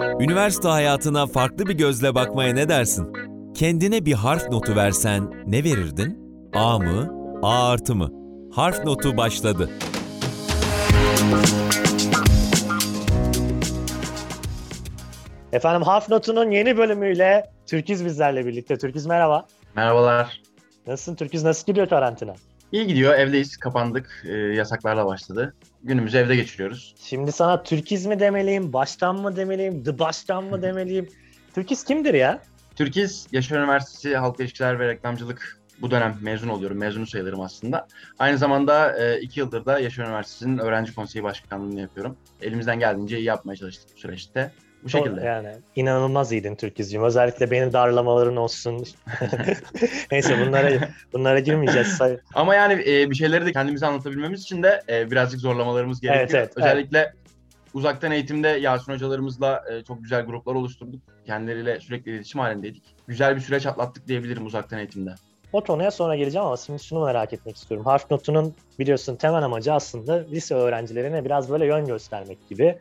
Üniversite hayatına farklı bir gözle bakmaya ne dersin? Kendine bir harf notu versen ne verirdin? A mı? A artı mı? Harf notu başladı. Efendim Harf Notu'nun yeni bölümüyle Türkiz bizlerle birlikte. Türkiz merhaba. Merhabalar. Nasılsın? Türkiz nasıl gidiyor karantina? İyi gidiyor. Evdeyiz. Kapandık. Ee, yasaklarla başladı. Günümüzü evde geçiriyoruz. Şimdi sana Türkiz mi demeliyim, baştan mı demeliyim, The Baştan mı demeliyim? Türkiz kimdir ya? Türkiz Yaşar Üniversitesi Halk İlişkiler ve Reklamcılık bu dönem mezun oluyorum. Mezunu sayılırım aslında. Aynı zamanda e, iki yıldır da Yaşar Üniversitesi'nin öğrenci konseyi başkanlığını yapıyorum. Elimizden geldiğince iyi yapmaya çalıştık bu süreçte. Bu şekilde. Yani inanılmaz iyiydin Türkizciğim. Özellikle beni darlamaların olsun. Neyse bunlara bunlara girmeyeceğiz. Ama yani e, bir şeyleri de kendimize anlatabilmemiz için de e, birazcık zorlamalarımız gerekiyor. Evet, evet, Özellikle evet. uzaktan eğitimde Yasin hocalarımızla e, çok güzel gruplar oluşturduk. Kendileriyle sürekli iletişim halindeydik. Güzel bir süreç atlattık diyebilirim uzaktan eğitimde. O konuya sonra geleceğim ama şimdi şunu merak etmek istiyorum. Harf notunun biliyorsun temel amacı aslında lise öğrencilerine biraz böyle yön göstermek gibi.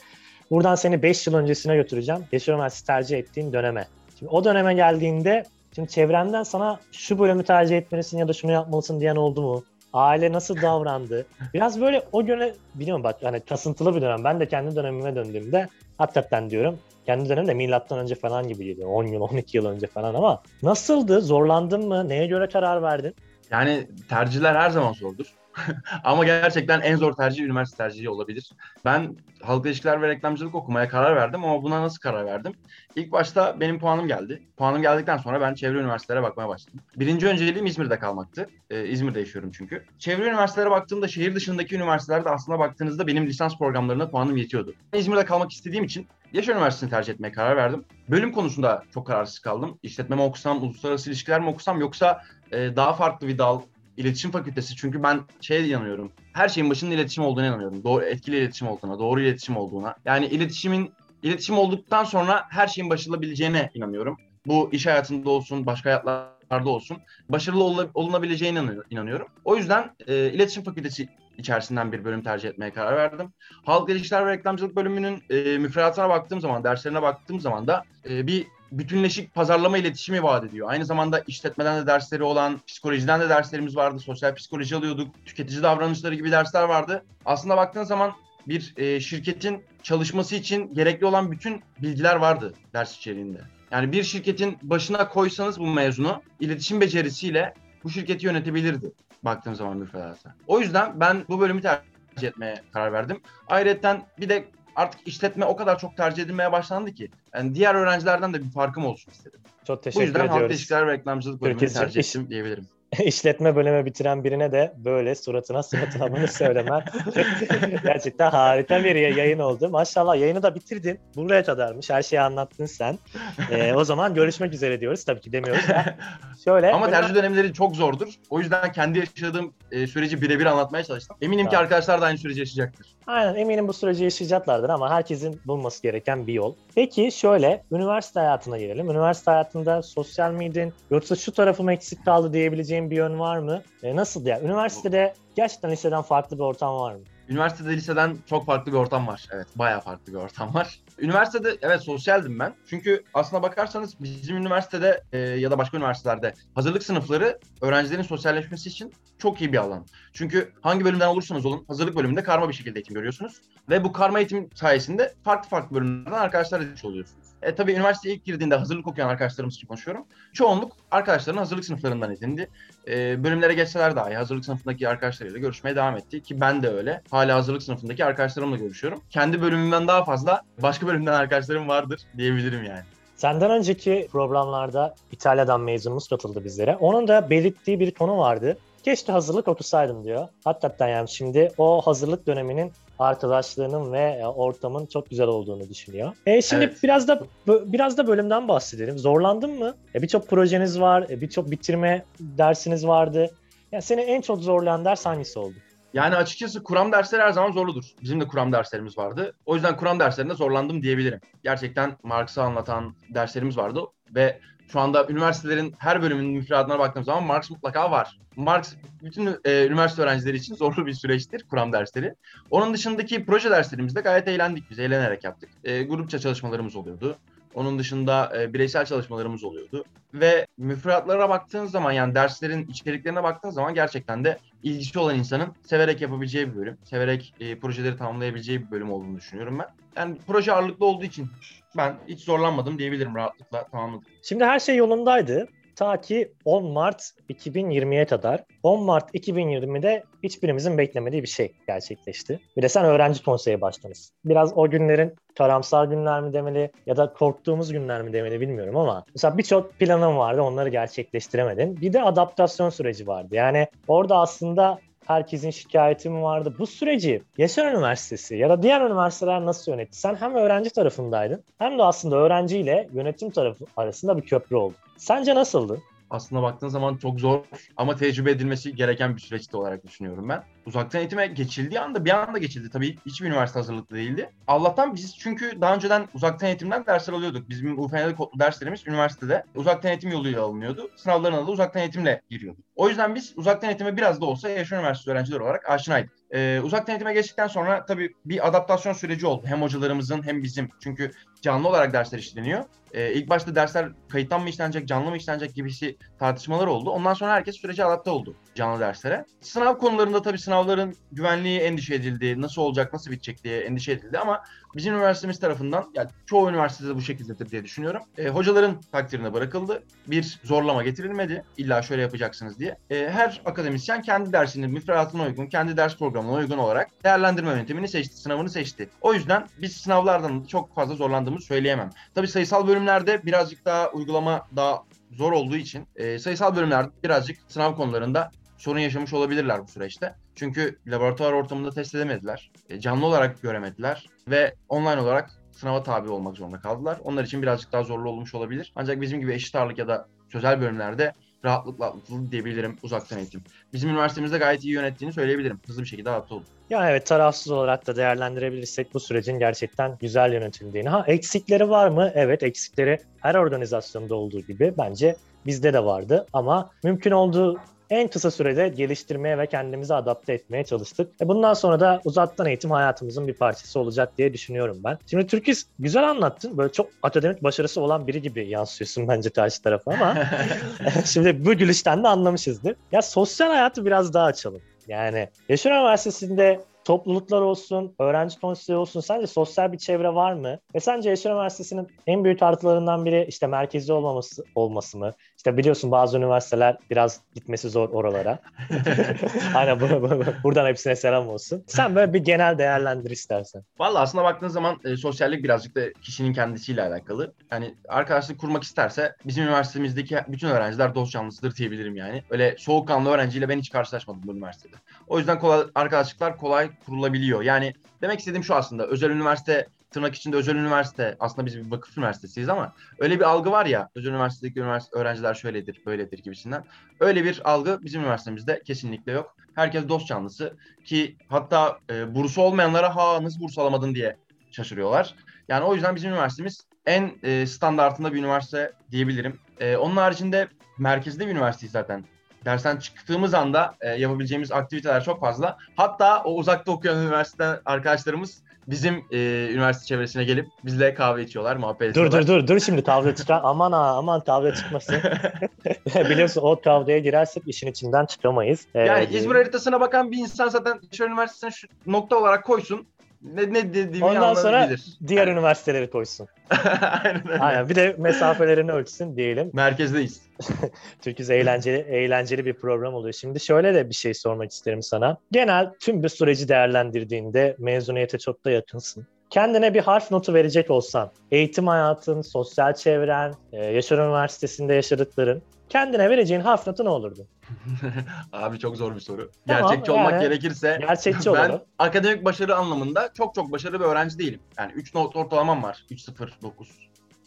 Buradan seni 5 yıl öncesine götüreceğim. Yaşar Üniversitesi tercih ettiğin döneme. Şimdi o döneme geldiğinde şimdi çevrenden sana şu bölümü tercih etmelisin ya da şunu yapmalısın diyen oldu mu? Aile nasıl davrandı? Biraz böyle o güne biliyorum bak hani kasıntılı bir dönem. Ben de kendi dönemime döndüğümde hakikaten diyorum kendi dönemde milattan önce falan gibi geliyor. 10 yıl 12 yıl önce falan ama nasıldı? Zorlandın mı? Neye göre karar verdin? Yani tercihler her zaman zordur. Ama gerçekten en zor tercih üniversite tercihi olabilir. Ben halk ilişkiler ve reklamcılık okumaya karar verdim ama buna nasıl karar verdim? İlk başta benim puanım geldi. Puanım geldikten sonra ben çevre üniversitelere bakmaya başladım. Birinci önceliğim İzmir'de kalmaktı. Ee, İzmir'de yaşıyorum çünkü. Çevre üniversitelere baktığımda şehir dışındaki üniversitelerde aslında baktığınızda benim lisans programlarına puanım yetiyordu. İzmir'de kalmak istediğim için Yaşar Üniversitesi'ni tercih etmeye karar verdim. Bölüm konusunda çok kararsız kaldım. İşletme mi okusam, uluslararası ilişkiler mi okusam yoksa e, daha farklı bir dal, iletişim fakültesi. Çünkü ben şeye inanıyorum. Her şeyin başında iletişim olduğuna inanıyorum. Doğru, etkili iletişim olduğuna, doğru iletişim olduğuna. Yani iletişimin iletişim olduktan sonra her şeyin başarılabileceğine inanıyorum. Bu iş hayatında olsun, başka hayatlarda olsun. Başarılı ol, olunabileceğine inanıyorum. O yüzden e, iletişim fakültesi içerisinden bir bölüm tercih etmeye karar verdim. Halk ilişkiler ve reklamcılık bölümünün e, müfredatına baktığım zaman, derslerine baktığım zaman da e, bir bütünleşik pazarlama iletişimi vaat ediyor. Aynı zamanda işletmeden de dersleri olan, psikolojiden de derslerimiz vardı. Sosyal psikoloji alıyorduk. Tüketici davranışları gibi dersler vardı. Aslında baktığın zaman bir e, şirketin çalışması için gerekli olan bütün bilgiler vardı ders içeriğinde. Yani bir şirketin başına koysanız bu mezunu iletişim becerisiyle bu şirketi yönetebilirdi baktığım zaman müfredata. O yüzden ben bu bölümü tercih etmeye karar verdim. Ayrıca bir de artık işletme o kadar çok tercih edilmeye başlandı ki yani diğer öğrencilerden de bir farkım olsun istedim. Çok teşekkür ediyoruz. Bu yüzden ediyoruz. halk ilişkiler ve reklamcılık bölümünü tercih ettim diyebilirim. işletme bölümü bitiren birine de böyle suratına suratına bunu söylemen gerçekten harika bir yayın oldu. Maşallah yayını da bitirdin. Buraya kadarmış. Her şeyi anlattın sen. Ee, o zaman görüşmek üzere diyoruz. Tabii ki demiyoruz. Şöyle. Ama tercih dönemleri çok zordur. O yüzden kendi yaşadığım e, süreci birebir anlatmaya çalıştım. Eminim tamam. ki arkadaşlar da aynı süreci yaşayacaktır. Aynen eminim bu süreci yaşayacaklardır ama herkesin bulması gereken bir yol. Peki şöyle üniversite hayatına gelelim. Üniversite hayatında sosyal miydin yoksa şu tarafım eksik kaldı diyebileceğim bir yön var mı? E, nasıl ya? Üniversitede gerçekten liseden farklı bir ortam var mı? Üniversitede liseden çok farklı bir ortam var. Evet bayağı farklı bir ortam var. Üniversitede evet sosyaldim ben. Çünkü aslına bakarsanız bizim üniversitede e, ya da başka üniversitelerde hazırlık sınıfları öğrencilerin sosyalleşmesi için çok iyi bir alan. Çünkü hangi bölümden olursanız olun hazırlık bölümünde karma bir şekilde eğitim görüyorsunuz. Ve bu karma eğitim sayesinde farklı farklı bölümlerden arkadaşlar edinmiş oluyorsunuz. E, tabii üniversiteye ilk girdiğinde hazırlık okuyan arkadaşlarımız için konuşuyorum. Çoğunluk arkadaşların hazırlık sınıflarından edindi. E, bölümlere geçseler dahi hazırlık sınıfındaki arkadaşlarıyla görüşmeye devam etti. Ki ben de öyle. Hala hazırlık sınıfındaki arkadaşlarımla görüşüyorum. Kendi bölümümden daha fazla başka bölümden arkadaşlarım vardır diyebilirim yani. Senden önceki programlarda İtalya'dan mezunumuz katıldı bizlere. Onun da belirttiği bir konu vardı. Keşke hazırlık okusaydım diyor. Hakikaten yani şimdi o hazırlık döneminin arkadaşlığının ve e, ortamın çok güzel olduğunu düşünüyor. E şimdi evet. biraz da biraz da bölümden bahsedelim. Zorlandın mı? E, birçok projeniz var, e, birçok bitirme dersiniz vardı. Yani seni en çok zorlayan ders hangisi oldu? Yani açıkçası kuram dersleri her zaman zorludur. Bizim de kuram derslerimiz vardı. O yüzden kuram derslerinde zorlandım diyebilirim. Gerçekten Marx'ı anlatan derslerimiz vardı ve şu anda üniversitelerin her bölümünün müfredatına baktığım zaman Marx mutlaka var. Marx bütün e, üniversite öğrencileri için zorlu bir süreçtir kuram dersleri. Onun dışındaki proje derslerimizde gayet eğlendik biz, eğlenerek yaptık. E, grupça çalışmalarımız oluyordu. Onun dışında e, bireysel çalışmalarımız oluyordu. Ve müfredatlara baktığın zaman yani derslerin içeriklerine baktığın zaman gerçekten de ilgisi olan insanın severek yapabileceği bir bölüm. Severek e, projeleri tamamlayabileceği bir bölüm olduğunu düşünüyorum ben. Yani proje ağırlıklı olduğu için ben hiç zorlanmadım diyebilirim rahatlıkla tamamladım. Şimdi her şey yolundaydı. Ta ki 10 Mart 2020'ye kadar. 10 Mart 2020'de hiçbirimizin beklemediği bir şey gerçekleşti. Bir de sen öğrenci konseye başladınız. Biraz o günlerin karamsar günler mi demeli ya da korktuğumuz günler mi demeli bilmiyorum ama mesela birçok planım vardı onları gerçekleştiremedin. Bir de adaptasyon süreci vardı. Yani orada aslında herkesin şikayeti mi vardı? Bu süreci Yaşar Üniversitesi ya da diğer üniversiteler nasıl yönetti? Sen hem öğrenci tarafındaydın hem de aslında öğrenciyle yönetim tarafı arasında bir köprü oldu. Sence nasıldı? Aslında baktığın zaman çok zor ama tecrübe edilmesi gereken bir süreçti olarak düşünüyorum ben. Uzaktan eğitime geçildiği anda bir anda geçildi. Tabii hiçbir üniversite hazırlıklı değildi. Allah'tan biz çünkü daha önceden uzaktan eğitimden dersler alıyorduk. Bizim UFN'de kodlu derslerimiz üniversitede uzaktan eğitim yoluyla alınıyordu. Sınavlarına da uzaktan eğitimle giriyordu. O yüzden biz uzaktan eğitime biraz da olsa Yaşar Üniversitesi öğrencileri olarak aşinaydık. Ee, uzaktan eğitime geçtikten sonra tabii bir adaptasyon süreci oldu. Hem hocalarımızın hem bizim. Çünkü canlı olarak dersler işleniyor. Ee, ilk başta dersler kayıttan mı işlenecek, canlı mı işlenecek gibisi tartışmalar oldu. Ondan sonra herkes sürece adapte oldu canlı derslere. Sınav konularında tabii sınavların güvenliği endişe edildi. Nasıl olacak, nasıl bitecek diye endişe edildi ama bizim üniversitemiz tarafından, yani çoğu üniversitede bu şekildedir diye düşünüyorum. E, hocaların takdirine bırakıldı. Bir zorlama getirilmedi. İlla şöyle yapacaksınız diye. E, her akademisyen kendi dersinin müfredatına uygun, kendi ders programına uygun olarak değerlendirme yöntemini seçti, sınavını seçti. O yüzden biz sınavlardan çok fazla zorlandığımızı söyleyemem. Tabii sayısal bölümlerde birazcık daha uygulama daha zor olduğu için e, sayısal bölümlerde birazcık sınav konularında sorun yaşamış olabilirler bu süreçte. Çünkü laboratuvar ortamında test edemediler. E, canlı olarak göremediler ve online olarak sınava tabi olmak zorunda kaldılar. Onlar için birazcık daha zorlu olmuş olabilir. Ancak bizim gibi eşit ağırlık ya da sözel bölümlerde rahatlıkla atlatıldı diyebilirim uzaktan eğitim. Bizim üniversitemizde gayet iyi yönettiğini söyleyebilirim. Hızlı bir şekilde oldu. Ya evet tarafsız olarak da değerlendirebilirsek bu sürecin gerçekten güzel yönetildiğini. Ha eksikleri var mı? Evet eksikleri her organizasyonda olduğu gibi bence bizde de vardı ama mümkün olduğu en kısa sürede geliştirmeye ve kendimizi adapte etmeye çalıştık. E bundan sonra da uzaktan eğitim hayatımızın bir parçası olacak diye düşünüyorum ben. Şimdi Türkis güzel anlattın. Böyle çok akademik başarısı olan biri gibi yansıyorsun bence karşı tarafa ama şimdi bu gülüşten de anlamışızdır. Ya sosyal hayatı biraz daha açalım. Yani Yaşar Üniversitesi'nde topluluklar olsun, öğrenci konseyi olsun sence sosyal bir çevre var mı? Ve sence Yaşar Üniversitesi'nin en büyük artılarından biri işte merkezi olmaması olması mı? İşte biliyorsun bazı üniversiteler biraz gitmesi zor oralara. Aynen bu, bu, bu, buradan hepsine selam olsun. Sen böyle bir genel değerlendir istersen. Valla aslında baktığın zaman e, sosyallik birazcık da kişinin kendisiyle alakalı. Yani arkadaşlık kurmak isterse bizim üniversitemizdeki bütün öğrenciler dost canlısıdır diyebilirim yani. Öyle soğukkanlı öğrenciyle ben hiç karşılaşmadım bu üniversitede. O yüzden kolay, arkadaşlıklar kolay kurulabiliyor. Yani demek istediğim şu aslında özel üniversite tırnak içinde özel üniversite aslında biz bir vakıf üniversitesiyiz ama öyle bir algı var ya özel üniversitedeki üniversite öğrenciler şöyledir böyledir gibisinden. Öyle bir algı bizim üniversitemizde kesinlikle yok. Herkes dost canlısı ki hatta e, bursu olmayanlara ha nasıl burs alamadın diye şaşırıyorlar. Yani o yüzden bizim üniversitemiz en e, standartında bir üniversite diyebilirim. E, onun haricinde merkezde bir üniversiteyiz zaten dersten çıktığımız anda e, yapabileceğimiz aktiviteler çok fazla. Hatta o uzakta okuyan üniversite arkadaşlarımız bizim e, üniversite çevresine gelip bizle kahve içiyorlar, muhabbet Dur ediyorlar. dur dur dur şimdi kavga çıkar. aman ha aman kavga çıkmasın. Biliyorsun o kavgaya girersek işin içinden çıkamayız. Ee, Yani İzmir haritasına bakan bir insan zaten Yaşar Üniversitesi'ne şu nokta olarak koysun. Ne, ne dediğimi Ondan sonra anlayabilir. diğer üniversiteleri koysun. Aynen öyle. Aynen bir de mesafelerini ölçsün diyelim. Merkezdeyiz. Türkiye eğlenceli eğlenceli bir program oluyor. Şimdi şöyle de bir şey sormak isterim sana. Genel tüm bir süreci değerlendirdiğinde mezuniyete çok da yakınsın. Kendine bir harf notu verecek olsan, eğitim hayatın, sosyal çevren, e, Yaşar Üniversitesi'nde yaşadıkların, kendine vereceğin harf notu ne olurdu? Abi çok zor bir soru. Tamam, Gerçekçi olmak yani gerekirse Gerçekçi ben olalım. akademik başarı anlamında çok çok başarılı bir öğrenci değilim. Yani 3 not ortalamam var. 3-0-9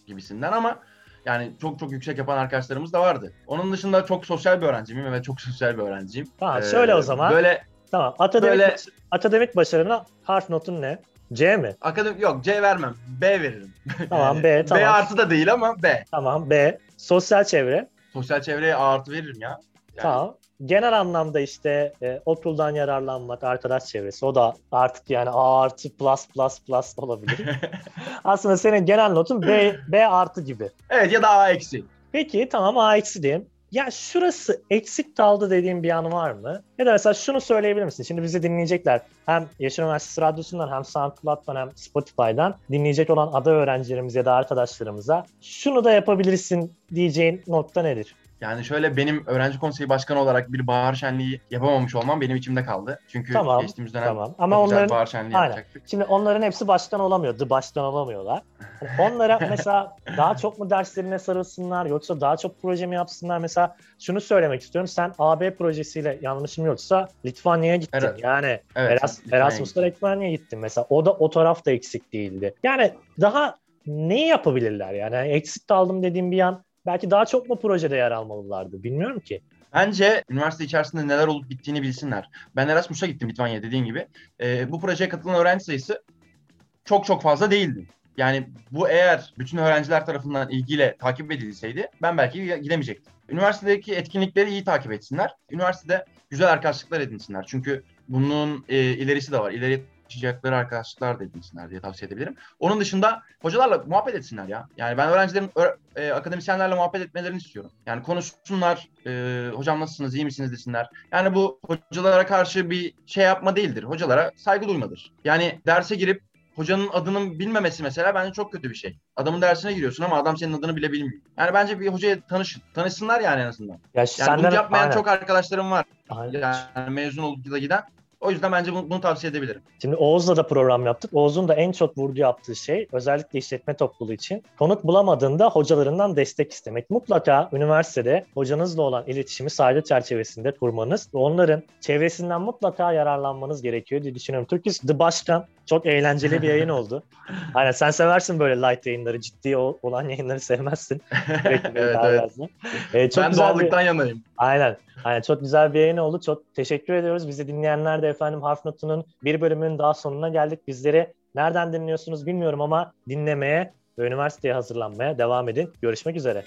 gibisinden ama yani çok çok yüksek yapan arkadaşlarımız da vardı. Onun dışında çok sosyal bir öğrenciyim ve çok sosyal bir öğrenciyim. Tamam Ee, söyle o zaman. Böyle Tamam. Akademik, Böyle- baş- akademik başarına harf notun ne? C mi? Akademik yok C vermem. B veririm. Tamam B tamam. B artı da değil ama B. Tamam B. Sosyal çevre. Sosyal çevreye artı veririm ya. Yani Tamam. Genel anlamda işte e, okuldan yararlanmak, arkadaş çevresi o da artık yani A artı plus plus plus olabilir. Aslında senin genel notun B, B artı gibi. Evet ya da A eksi. Peki tamam A eksi diyeyim. Ya şurası eksik kaldı dediğin bir an var mı? Ya da mesela şunu söyleyebilir misin? Şimdi bizi dinleyecekler. Hem Yaşar Üniversitesi Radyosu'ndan hem SoundCloud'dan hem Spotify'dan dinleyecek olan ada öğrencilerimiz ya da arkadaşlarımıza şunu da yapabilirsin diyeceğin nokta nedir? Yani şöyle benim öğrenci konseyi başkanı olarak bir bahar şenliği yapamamış olmam benim içimde kaldı. Çünkü Tamam, geçtiğimiz dönem Tamam. Ama güzel onların bahar şenliği Aynen. yapacaktık. Şimdi onların hepsi baştan olamıyor. The baştan olamıyorlar. Hani onlara mesela daha çok mu derslerine sarılsınlar yoksa daha çok proje mi yapsınlar? Mesela şunu söylemek istiyorum. Sen AB projesiyle yanlışım yoksa Litvanya'ya gittin. Evet. Yani Evet, Eras, Erasmus'ta Litvanya'ya gittin mesela. O da o taraf da eksik değildi. Yani daha ne yapabilirler yani? yani eksik kaldım dediğim bir an belki daha çok mu projede yer almalılardı? Bilmiyorum ki. Bence üniversite içerisinde neler olup bittiğini bilsinler. Ben Erasmus'a gittim Litvanya dediğin gibi. Ee, bu projeye katılan öğrenci sayısı çok çok fazla değildi. Yani bu eğer bütün öğrenciler tarafından ilgiyle takip edilseydi ben belki gidemeyecektim. Üniversitedeki etkinlikleri iyi takip etsinler. Üniversitede güzel arkadaşlıklar edinsinler. Çünkü bunun e, ilerisi de var. İleri taşıyacakları arkadaşlıklar da edinsinler diye tavsiye edebilirim. Onun dışında hocalarla muhabbet etsinler ya. Yani ben öğrencilerin e, akademisyenlerle muhabbet etmelerini istiyorum. Yani konuşsunlar, e, hocam nasılsınız, iyi misiniz desinler. Yani bu hocalara karşı bir şey yapma değildir. Hocalara saygı duymadır. Yani derse girip hocanın adının bilmemesi mesela bence çok kötü bir şey. Adamın dersine giriyorsun ama adam senin adını bile bilmiyor. Yani bence bir hocaya tanış, tanışsınlar yani en azından. Ya Yani senden bunu yapmayan Aynen. çok arkadaşlarım var. Aynen. Yani mezun olup da giden. O yüzden bence bunu, bunu tavsiye edebilirim. Şimdi Oğuz'la da program yaptık. Oğuz'un da en çok vurgu yaptığı şey özellikle işletme topluluğu için konuk bulamadığında hocalarından destek istemek. Mutlaka üniversitede hocanızla olan iletişimi saygı çerçevesinde kurmanız ve onların çevresinden mutlaka yararlanmanız gerekiyor diye düşünüyorum. Türküs The Başkan çok eğlenceli bir yayın oldu. Aynen sen seversin böyle light yayınları, ciddi ol- olan yayınları sevmezsin. Evet, evet. Ee, çok ben güzel bir- doğallıktan yanayım. Aynen. Aynen çok güzel bir yayın oldu. Çok teşekkür ediyoruz. Bizi dinleyenler de efendim Harf Notu'nun bir bölümünün daha sonuna geldik. Bizleri nereden dinliyorsunuz bilmiyorum ama dinlemeye ve üniversiteye hazırlanmaya devam edin. Görüşmek üzere.